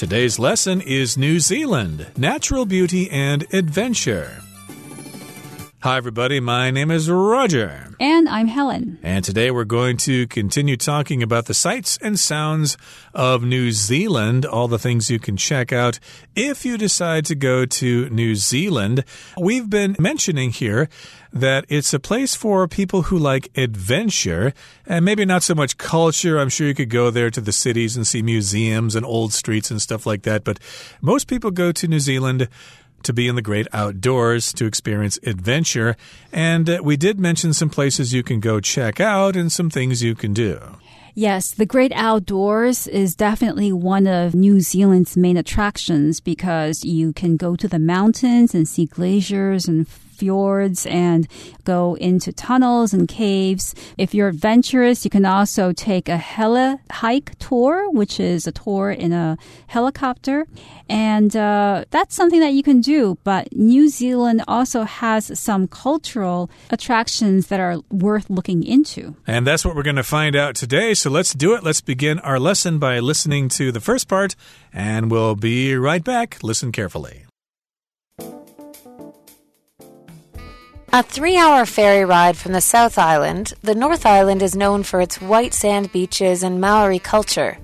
Today's lesson is New Zealand Natural Beauty and Adventure. Hi, everybody. My name is Roger. And I'm Helen. And today we're going to continue talking about the sights and sounds of New Zealand, all the things you can check out if you decide to go to New Zealand. We've been mentioning here that it's a place for people who like adventure and maybe not so much culture. I'm sure you could go there to the cities and see museums and old streets and stuff like that. But most people go to New Zealand to be in the great outdoors, to experience adventure. And uh, we did mention some places you can go check out and some things you can do. Yes, the great outdoors is definitely one of New Zealand's main attractions because you can go to the mountains and see glaciers and fjords and go into tunnels and caves. If you're adventurous, you can also take a heli hike tour, which is a tour in a helicopter. And uh, that's something that you can do. But New Zealand also has some cultural attractions that are worth looking into. And that's what we're going to find out today. So let's do it. Let's begin our lesson by listening to the first part, and we'll be right back. Listen carefully. A three hour ferry ride from the South Island, the North Island is known for its white sand beaches and Maori culture.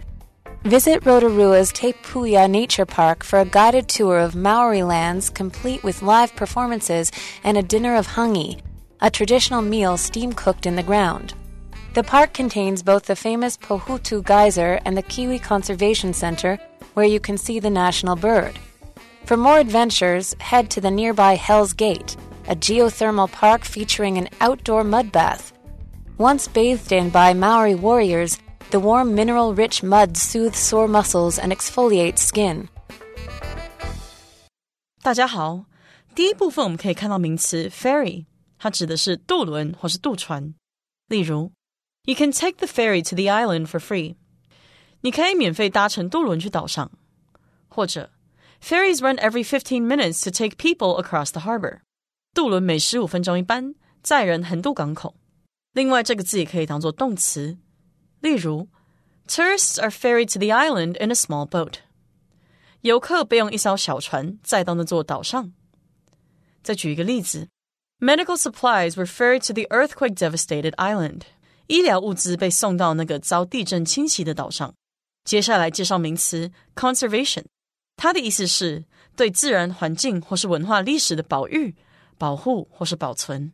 Visit Rotorua's Te Puia Nature Park for a guided tour of Maori lands complete with live performances and a dinner of hangi, a traditional meal steam cooked in the ground. The park contains both the famous Pohutu Geyser and the Kiwi Conservation Center, where you can see the national bird. For more adventures, head to the nearby Hell's Gate a geothermal park featuring an outdoor mud bath. Once bathed in by Maori warriors, the warm mineral rich mud soothes sore muscles and exfoliates skin. 大家好，第一部分我们可以看到名词 ferry，它指的是渡轮或是渡船。例如，You can take the ferry to the island for free。你可以免费搭乘渡轮去岛上。或者，Ferries run every fifteen minutes to take people across the harbor。 渡轮每十五分钟一班，载人横渡港口。另外，这个字也可以当做动词，例如，Tourists are ferried to the island in a small boat。游客被用一艘小船载到那座岛上。再举一个例子，Medical supplies were ferried to the earthquake-devastated island。医疗物资被送到那个遭地震侵袭的岛上。接下来介绍名词 conservation，它的意思是对自然环境或是文化历史的保育。保护或是保存。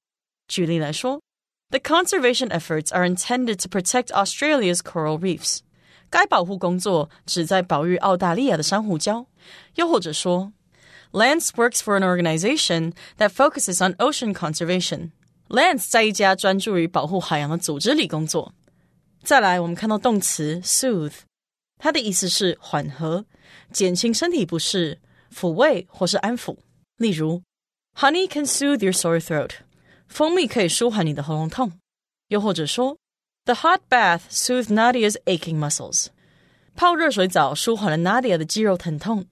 举例来说，The conservation efforts are intended to protect Australia's coral reefs。该保护工作旨在保育澳大利亚的珊瑚礁。又或者说，Lance works for an organization that focuses on ocean conservation。Lance 在一家专注于保护海洋的组织里工作。再来，我们看到动词 soothe，它的意思是缓和、减轻身体不适、抚慰或是安抚。例如 Honey can soothe your sore throat. 蜂蜜可以舒缓你的喉咙痛。又或者说，The hot bath soothed Nadia's aching muscles. 泡热水澡舒缓了 Nadia 的肌肉疼痛。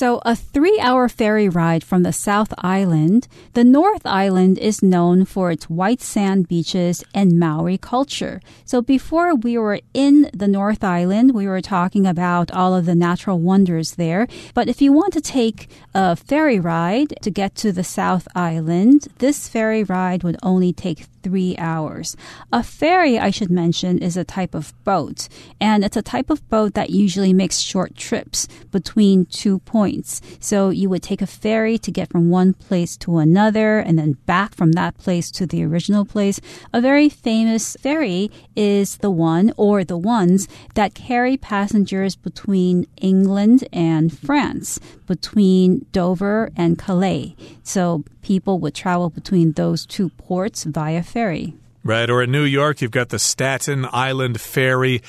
So, a three hour ferry ride from the South Island, the North Island is known for its white sand beaches and Maori culture. So, before we were in the North Island, we were talking about all of the natural wonders there. But if you want to take a ferry ride to get to the South Island, this ferry ride would only take three hours. A ferry, I should mention, is a type of boat, and it's a type of boat that usually makes short trips between two points. So you would take a ferry to get from one place to another and then back from that place to the original place. A very famous ferry is the one or the ones that carry passengers between England and France, between Dover and Calais. So people would travel between those two ports via ferry. Right, or in New York, you've got the Staten Island Ferry,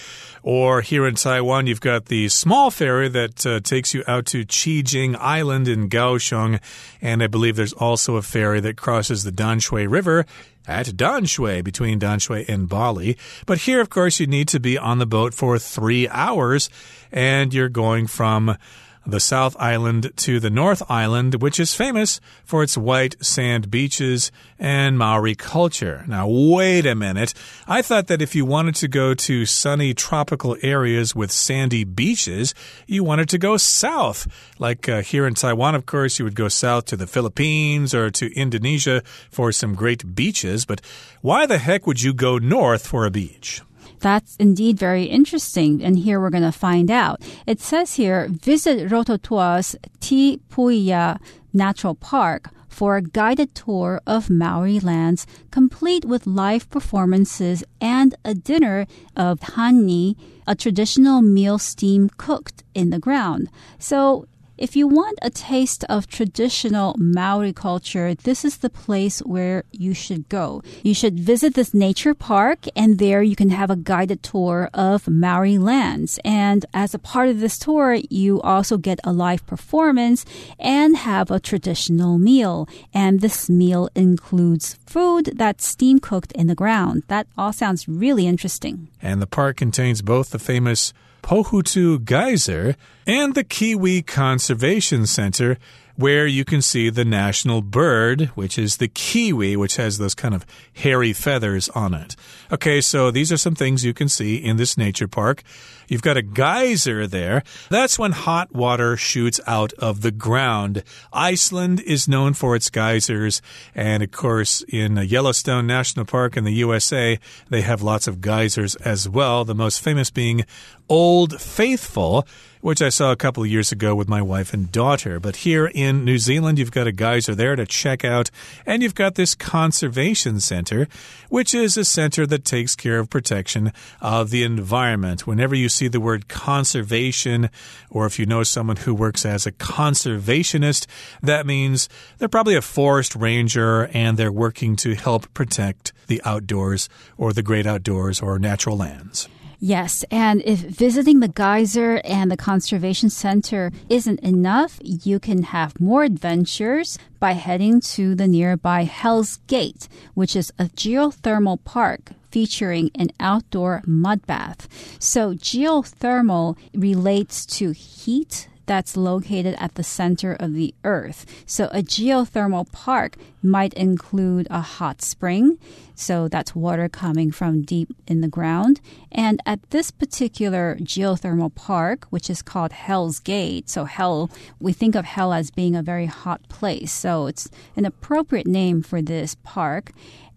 or here in Taiwan, you've got the small ferry that uh, takes you out to Qijing Island in Kaohsiung, and I believe there's also a ferry that crosses the Danshui River at Danshui between Danshui and Bali. But here, of course, you need to be on the boat for three hours, and you're going from the South Island to the North Island, which is famous for its white sand beaches and Maori culture. Now, wait a minute. I thought that if you wanted to go to sunny tropical areas with sandy beaches, you wanted to go south. Like uh, here in Taiwan, of course, you would go south to the Philippines or to Indonesia for some great beaches. But why the heck would you go north for a beach? That's indeed very interesting, and here we're going to find out. It says here visit Rotorua's Te Puia Natural Park for a guided tour of Maori lands, complete with live performances and a dinner of hangi, a traditional meal steam cooked in the ground. So if you want a taste of traditional Maori culture, this is the place where you should go. You should visit this nature park, and there you can have a guided tour of Maori lands. And as a part of this tour, you also get a live performance and have a traditional meal. And this meal includes food that's steam cooked in the ground. That all sounds really interesting. And the park contains both the famous Pohutu Geyser and the Kiwi Conservation Center, where you can see the national bird, which is the kiwi, which has those kind of hairy feathers on it. Okay, so these are some things you can see in this nature park. You've got a geyser there. That's when hot water shoots out of the ground. Iceland is known for its geysers. And of course, in Yellowstone National Park in the USA, they have lots of geysers as well. The most famous being Old Faithful which I saw a couple of years ago with my wife and daughter. But here in New Zealand, you've got a geyser there to check out, and you've got this conservation center, which is a center that takes care of protection of the environment. Whenever you see the word conservation, or if you know someone who works as a conservationist, that means they're probably a forest ranger and they're working to help protect the outdoors or the great outdoors or natural lands. Yes, and if visiting the geyser and the conservation center isn't enough, you can have more adventures by heading to the nearby Hell's Gate, which is a geothermal park featuring an outdoor mud bath. So, geothermal relates to heat that's located at the center of the earth. So a geothermal park might include a hot spring. So that's water coming from deep in the ground. And at this particular geothermal park, which is called Hell's Gate, so hell, we think of hell as being a very hot place. So it's an appropriate name for this park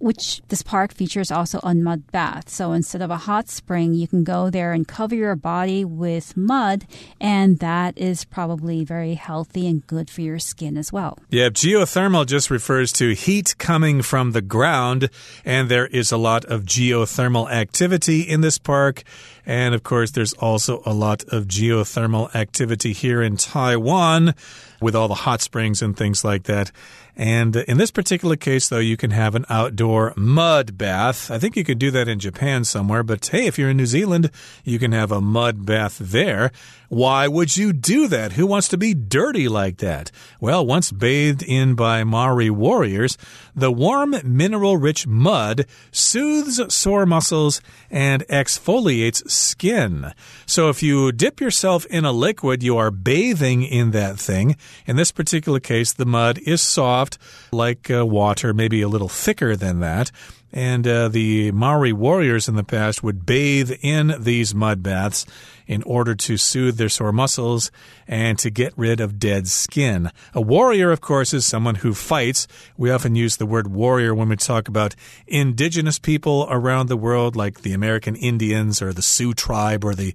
which this park features also a mud bath. So instead of a hot spring, you can go there and cover your body with mud, and that is probably very healthy and good for your skin as well. Yeah, geothermal just refers to heat coming from the ground, and there is a lot of geothermal activity in this park. And of course, there's also a lot of geothermal activity here in Taiwan with all the hot springs and things like that. And in this particular case, though, you can have an outdoor mud bath. I think you could do that in Japan somewhere, but hey, if you're in New Zealand, you can have a mud bath there. Why would you do that? Who wants to be dirty like that? Well, once bathed in by Maori warriors, the warm, mineral rich mud soothes sore muscles and exfoliates skin. So if you dip yourself in a liquid, you are bathing in that thing. In this particular case, the mud is soft, like uh, water, maybe a little thicker than that. And uh, the Maori warriors in the past would bathe in these mud baths in order to soothe their sore muscles and to get rid of dead skin. A warrior, of course, is someone who fights. We often use the word warrior when we talk about indigenous people around the world, like the American Indians or the Sioux tribe or the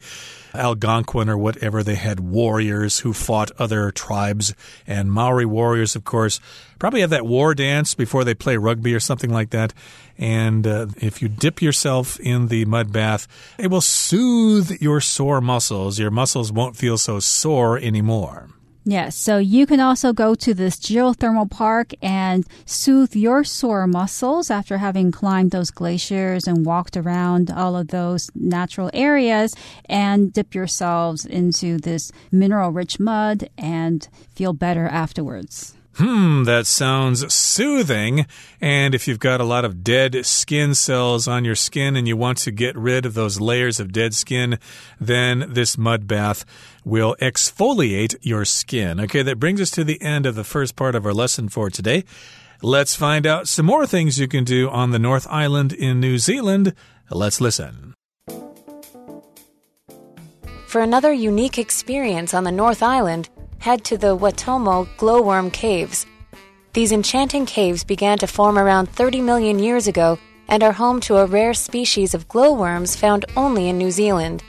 Algonquin or whatever. They had warriors who fought other tribes. And Maori warriors, of course, probably have that war dance before they play rugby or something like that. And uh, if you dip yourself in the mud bath, it will soothe your sore muscles. Your muscles won't feel so sore anymore. Yes, so you can also go to this geothermal park and soothe your sore muscles after having climbed those glaciers and walked around all of those natural areas and dip yourselves into this mineral rich mud and feel better afterwards. Hmm, that sounds soothing. And if you've got a lot of dead skin cells on your skin and you want to get rid of those layers of dead skin, then this mud bath will exfoliate your skin. Okay, that brings us to the end of the first part of our lesson for today. Let's find out some more things you can do on the North Island in New Zealand. Let's listen. For another unique experience on the North Island, head to the Waitomo glowworm caves. These enchanting caves began to form around 30 million years ago and are home to a rare species of glowworms found only in New Zealand.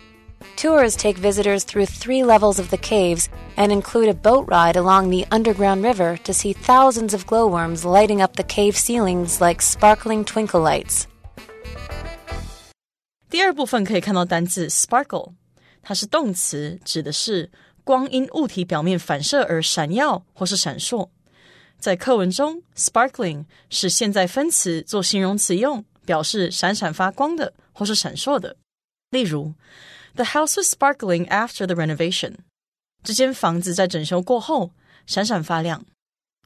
Tours take visitors through three levels of the caves and include a boat ride along the underground river to see thousands of glowworms lighting up the cave ceilings like sparkling twinkle lights. 第二部分可以看到单字 sparkle，它是动词，指的是光因物体表面反射而闪耀或是闪烁。在课文中，sparkling 是现在分词做形容词用，表示闪闪发光的或是闪烁的。例如，The house was sparkling after the renovation。这间房子在整修过后闪闪发亮。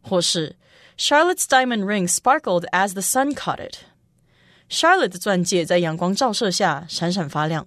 或是 Charlotte's diamond ring sparkled as the sun caught it。Charlotte 的钻戒在阳光照射下闪闪发亮。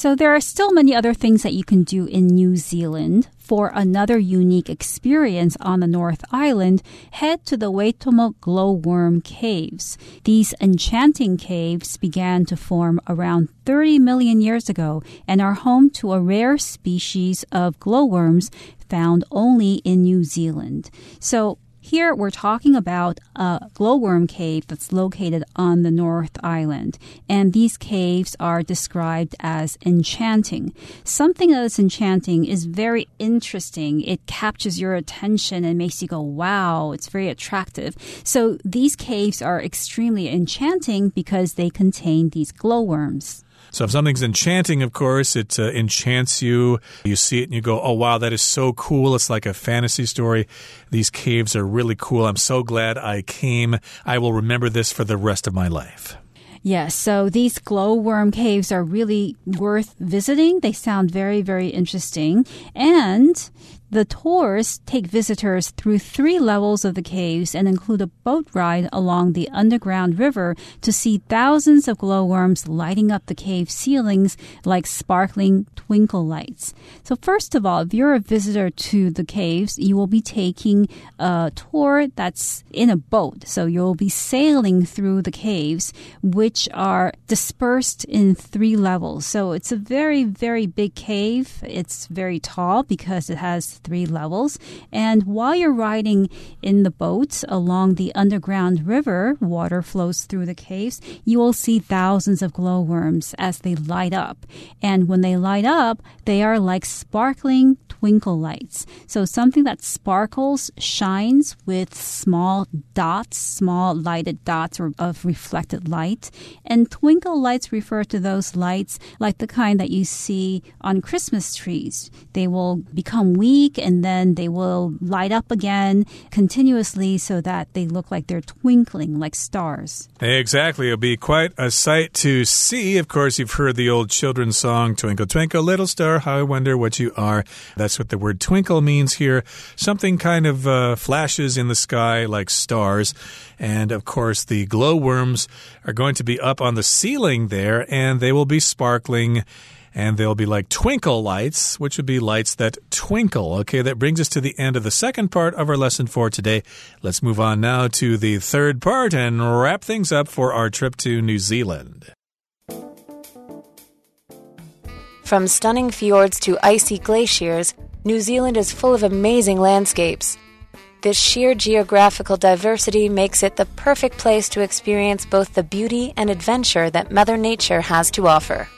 So there are still many other things that you can do in New Zealand. For another unique experience on the North Island, head to the Waitomo glowworm caves. These enchanting caves began to form around 30 million years ago and are home to a rare species of glowworms found only in New Zealand. So here we're talking about a glowworm cave that's located on the North Island. And these caves are described as enchanting. Something that is enchanting is very interesting. It captures your attention and makes you go, wow, it's very attractive. So these caves are extremely enchanting because they contain these glowworms. So if something's enchanting, of course, it uh, enchants you. You see it and you go, oh, wow, that is so cool. It's like a fantasy story. These caves are really cool. I'm so glad I came. I will remember this for the rest of my life. Yes, so these glowworm caves are really worth visiting. They sound very, very interesting. And the tours take visitors through three levels of the caves and include a boat ride along the underground river to see thousands of glowworms lighting up the cave ceilings like sparkling twinkle lights. So, first of all, if you're a visitor to the caves, you will be taking a tour that's in a boat. So, you'll be sailing through the caves, which are dispersed in three levels. So, it's a very, very big cave. It's very tall because it has three levels. And while you're riding in the boat along the underground river, water flows through the caves, you will see thousands of glowworms as they light up. And when they light up, they are like sparkling twinkle lights. So something that sparkles, shines with small dots, small lighted dots of reflected light. And twinkle lights refer to those lights like the kind that you see on Christmas trees. They will become weak and then they will light up again continuously so that they look like they're twinkling like stars. Exactly. It'll be quite a sight to see. Of course, you've heard the old children's song, Twinkle, Twinkle, Little Star, How I Wonder What You Are. That's what the word twinkle means here. Something kind of uh, flashes in the sky like stars. And of course, the glowworms are going to be up on the ceiling there and they will be sparkling and they'll be like twinkle lights, which would be lights that twinkle. Okay, that brings us to the end of the second part of our lesson for today. Let's move on now to the third part and wrap things up for our trip to New Zealand. From stunning fjords to icy glaciers, New Zealand is full of amazing landscapes. This sheer geographical diversity makes it the perfect place to experience both the beauty and adventure that Mother Nature has to offer.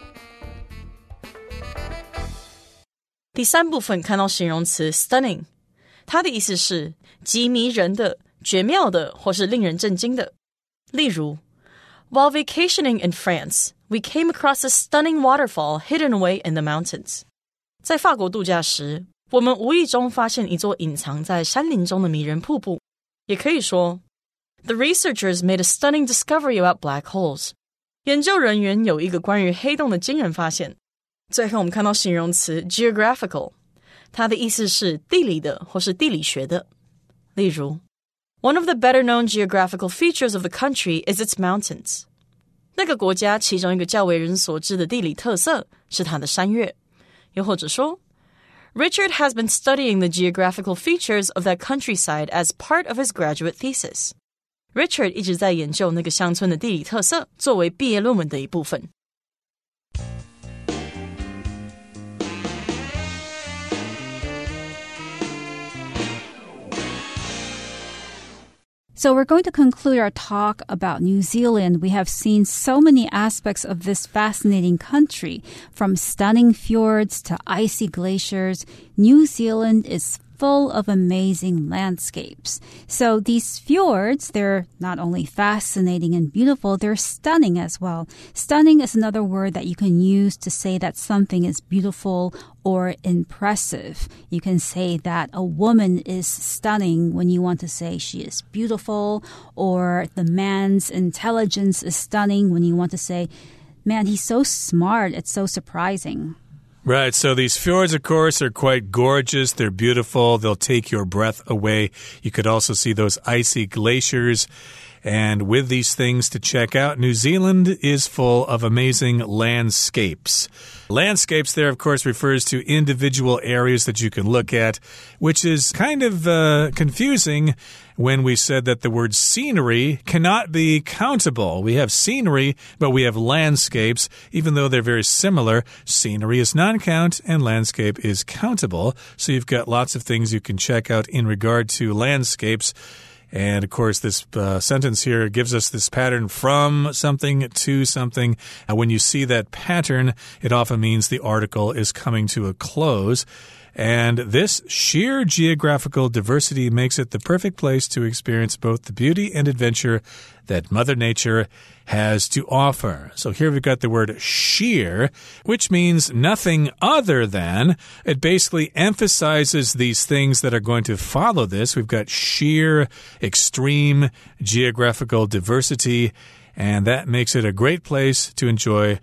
第三部分看到形容词 stunning，它的意思是极迷人的、绝妙的，或是令人震惊的。例如，While vacationing in France, we came across a stunning waterfall hidden away in the mountains。在法国度假时，我们无意中发现一座隐藏在山林中的迷人瀑布。也可以说，The researchers made a stunning discovery about black holes。 研究人员有一个关于黑洞的惊人发现。 最后，我们看到形容词 geographical，它的意思是地理的或是地理学的。例如，One of the better-known geographical features of the country is its mountains。那个国家其中一个较为人所知的地理特色是它的山岳。又或者说，Richard has been studying the geographical features of that countryside as part of his graduate thesis。Richard 一直在研究那个乡村的地理特色，作为毕业论文的一部分。 So we're going to conclude our talk about New Zealand. We have seen so many aspects of this fascinating country, from stunning fjords to icy glaciers. New Zealand is full of amazing landscapes. So these fjords, they're not only fascinating and beautiful, they're stunning as well. Stunning is another word that you can use to say that something is beautiful or impressive. You can say that a woman is stunning when you want to say she is beautiful, or the man's intelligence is stunning when you want to say, man, he's so smart, it's so surprising. Right. So these fjords, of course, are quite gorgeous. They're beautiful. They'll take your breath away. You could also see those icy glaciers. And with these things to check out, New Zealand is full of amazing landscapes. Landscapes there, of course, refers to individual areas that you can look at, which is kind of uh, confusing when we said that the word scenery cannot be countable. We have scenery, but we have landscapes, even though they're very similar. Scenery is non count and landscape is countable. So you've got lots of things you can check out in regard to landscapes. And of course, this uh, sentence here gives us this pattern from something to something. And when you see that pattern, it often means the article is coming to a close. And this sheer geographical diversity makes it the perfect place to experience both the beauty and adventure that Mother Nature has to offer. So here we've got the word sheer, which means nothing other than. It basically emphasizes these things that are going to follow this. We've got sheer, extreme geographical diversity, and that makes it a great place to enjoy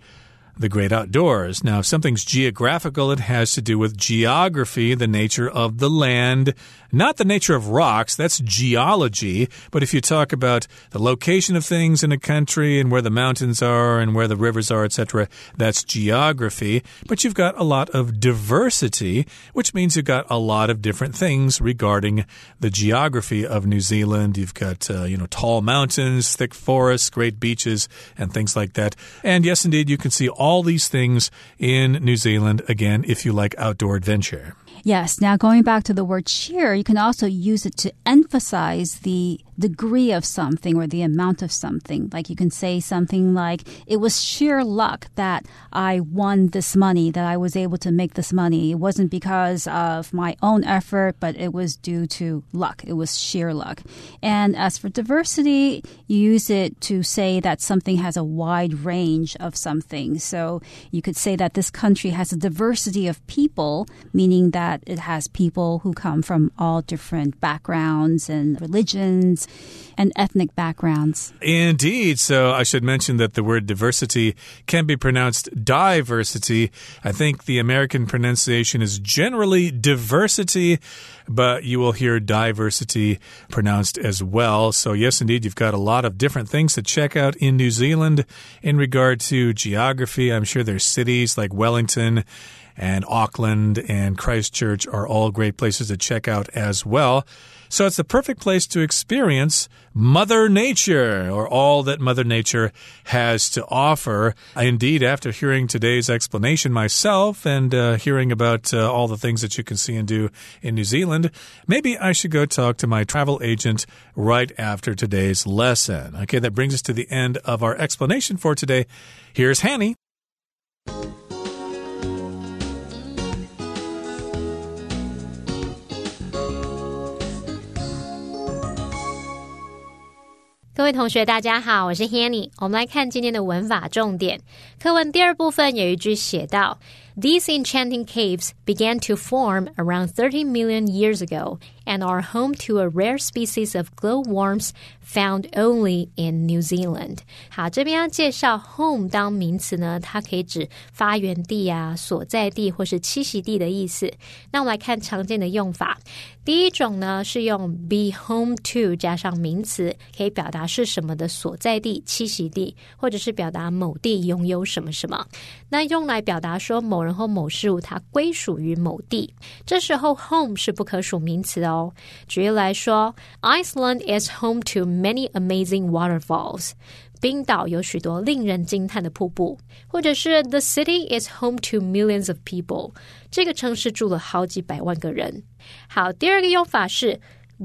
the great outdoors. Now, if something's geographical, it has to do with geography, the nature of the land, not the nature of rocks. That's geology. But if you talk about the location of things in a country and where the mountains are and where the rivers are, etc., that's geography. But you've got a lot of diversity, which means you've got a lot of different things regarding the geography of New Zealand. You've got, uh, you know, tall mountains, thick forests, great beaches, and things like that. And yes, indeed, you can see all all these things in New Zealand, again, if you like outdoor adventure. Yes. Now, going back to the word cheer, you can also use it to emphasize the degree of something or the amount of something. Like you can say something like, it was sheer luck that I won this money, that I was able to make this money. It wasn't because of my own effort, but it was due to luck. It was sheer luck. And as for diversity, you use it to say that something has a wide range of something. So you could say that this country has a diversity of people, meaning that it has people who come from all different backgrounds and religions and ethnic backgrounds. Indeed. So I should mention that the word diversity can be pronounced diversity. I think the American pronunciation is generally diversity, but you will hear diversity pronounced as well. So, yes, indeed, you've got a lot of different things to check out in New Zealand in regard to geography. I'm sure there's cities like Wellington and Auckland and Christchurch are all great places to check out as well. So it's the perfect place to experience Mother Nature or all that Mother Nature has to offer. Indeed, after hearing today's explanation myself and uh, hearing about uh, all the things that you can see and do in New Zealand, maybe I should go talk to my travel agent right after today's lesson. Okay, that brings us to the end of our explanation for today. Here's Hanny. 各位同学，大家好，我是 Hanny。我们来看今天的文法重点课文第二部分有一句写到 These enchanting caves began to form around 30 million years ago and are home to a rare species of glowworms found only in New Zealand. 好，这边要介绍 home 当名词呢，它可以指发源地啊、所在地或是栖息地的意思。那我们来看常见的用法。第一种呢是用 be home to 加上名词，可以表达是什么的所在地、栖息地，或者是表达某地拥有什么什么。那用来表达说某 人或某事物它归属于某地，这时候 home 是不可数名词哦。举例来说，Iceland is home to many amazing waterfalls。冰岛有许多令人惊叹的瀑布，或者是 The city is home to millions of people。这个城市住了好几百万个人。好，第二个用法是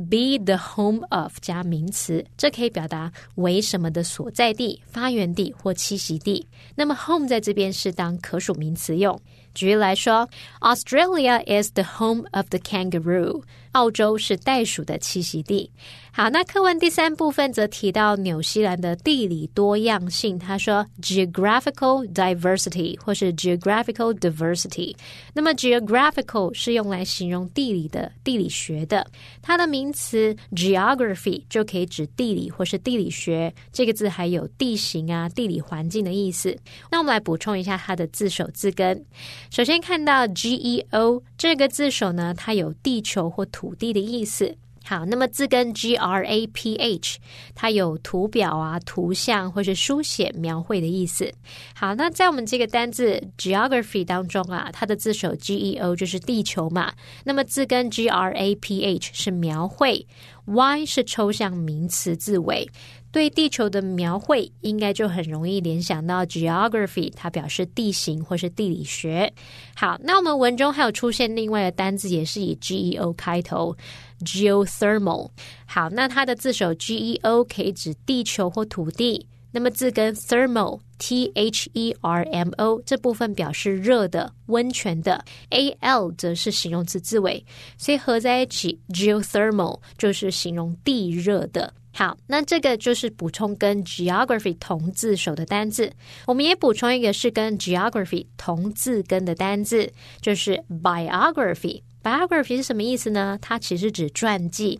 be the home of 加名词，这可以表达为什么的所在地、发源地或栖息地。那么 home 在这边是当可数名词用。举例来说，Australia is the home of the kangaroo。澳洲是袋鼠的栖息地。好，那课文第三部分则提到纽西兰的地理多样性。他说 geographical diversity 或是 geographical diversity。那么 geographical 是用来形容地理的地理学的，它的名词 geography 就可以指地理或是地理学。这个字还有地形啊、地理环境的意思。那我们来补充一下它的字首字根。首先看到 geo 这个字首呢，它有地球或土。土地的意思。好，那么字根 g r a p h，它有图表啊、图像或是书写、描绘的意思。好，那在我们这个单字 geography 当中啊，它的字首 g e o 就是地球嘛。那么字根 g r a p h 是描绘，y 是抽象名词字尾。对地球的描绘，应该就很容易联想到 geography，它表示地形或是地理学。好，那我们文中还有出现另外的单字，也是以 G E O 开头，geothermal。好，那它的字首 G E O 可以指地球或土地，那么字根 thermal T H E R M O 这部分表示热的、温泉的，A L 则是形容词字尾，所以合在一起 geothermal 就是形容地热的。好，那这个就是补充跟 geography 同字首的单字。我们也补充一个是跟 geography 同字根的单字，就是 biography。biography 是什么意思呢？它其实指传记。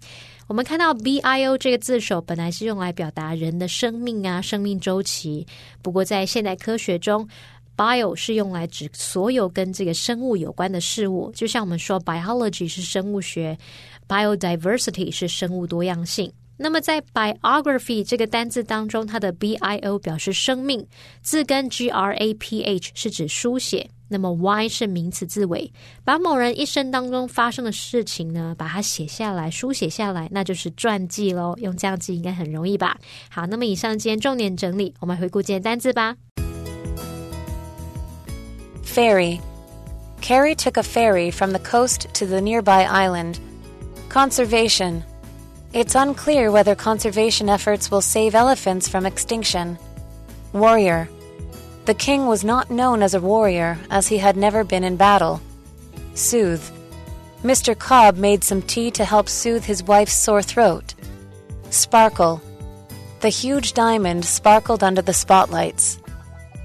我们看到 b i o 这个字首本来是用来表达人的生命啊、生命周期。不过在现代科学中，bio 是用来指所有跟这个生物有关的事物。就像我们说 biology 是生物学，biodiversity 是生物多样性。那么在 biography 这个单字当中，它的 b i o 表示生命，字根 g r a p h 是指书写，那么 y 是名词字尾，把某人一生当中发生的事情呢，把它写下来，书写下来，那就是传记喽。用这样记应该很容易吧？好，那么以上今天重点整理，我们回顾今天单字吧。Ferry. Carrie took a ferry from the coast to the nearby island. Conservation. It's unclear whether conservation efforts will save elephants from extinction. Warrior. The king was not known as a warrior, as he had never been in battle. Soothe. Mr. Cobb made some tea to help soothe his wife's sore throat. Sparkle. The huge diamond sparkled under the spotlights.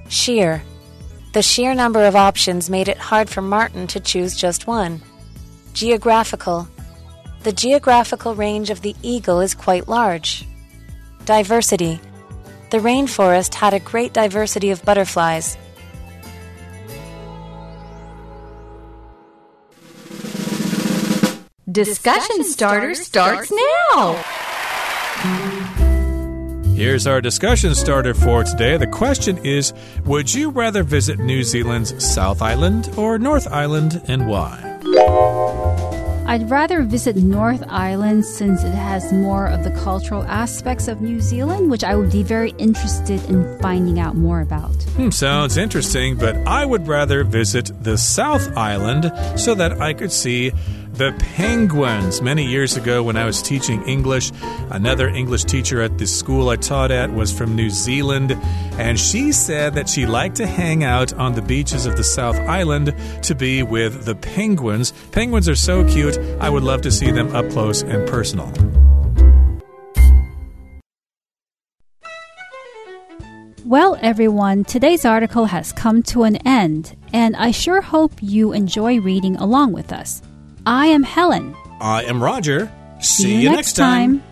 Sheer. The sheer number of options made it hard for Martin to choose just one. Geographical. The geographical range of the eagle is quite large. Diversity. The rainforest had a great diversity of butterflies. Discussion starter starts now. Here's our discussion starter for today. The question is Would you rather visit New Zealand's South Island or North Island and why? I'd rather visit North Island since it has more of the cultural aspects of New Zealand, which I would be very interested in finding out more about. Hmm, sounds interesting, but I would rather visit the South Island so that I could see the penguins. Many years ago, when I was teaching English, another English teacher at the school I taught at was from New Zealand, and she said that she liked to hang out on the beaches of the South Island to be with the penguins. Penguins are so cute, I would love to see them up close and personal. Well, everyone, today's article has come to an end, and I sure hope you enjoy reading along with us. I am Helen. I am Roger. See, you next time.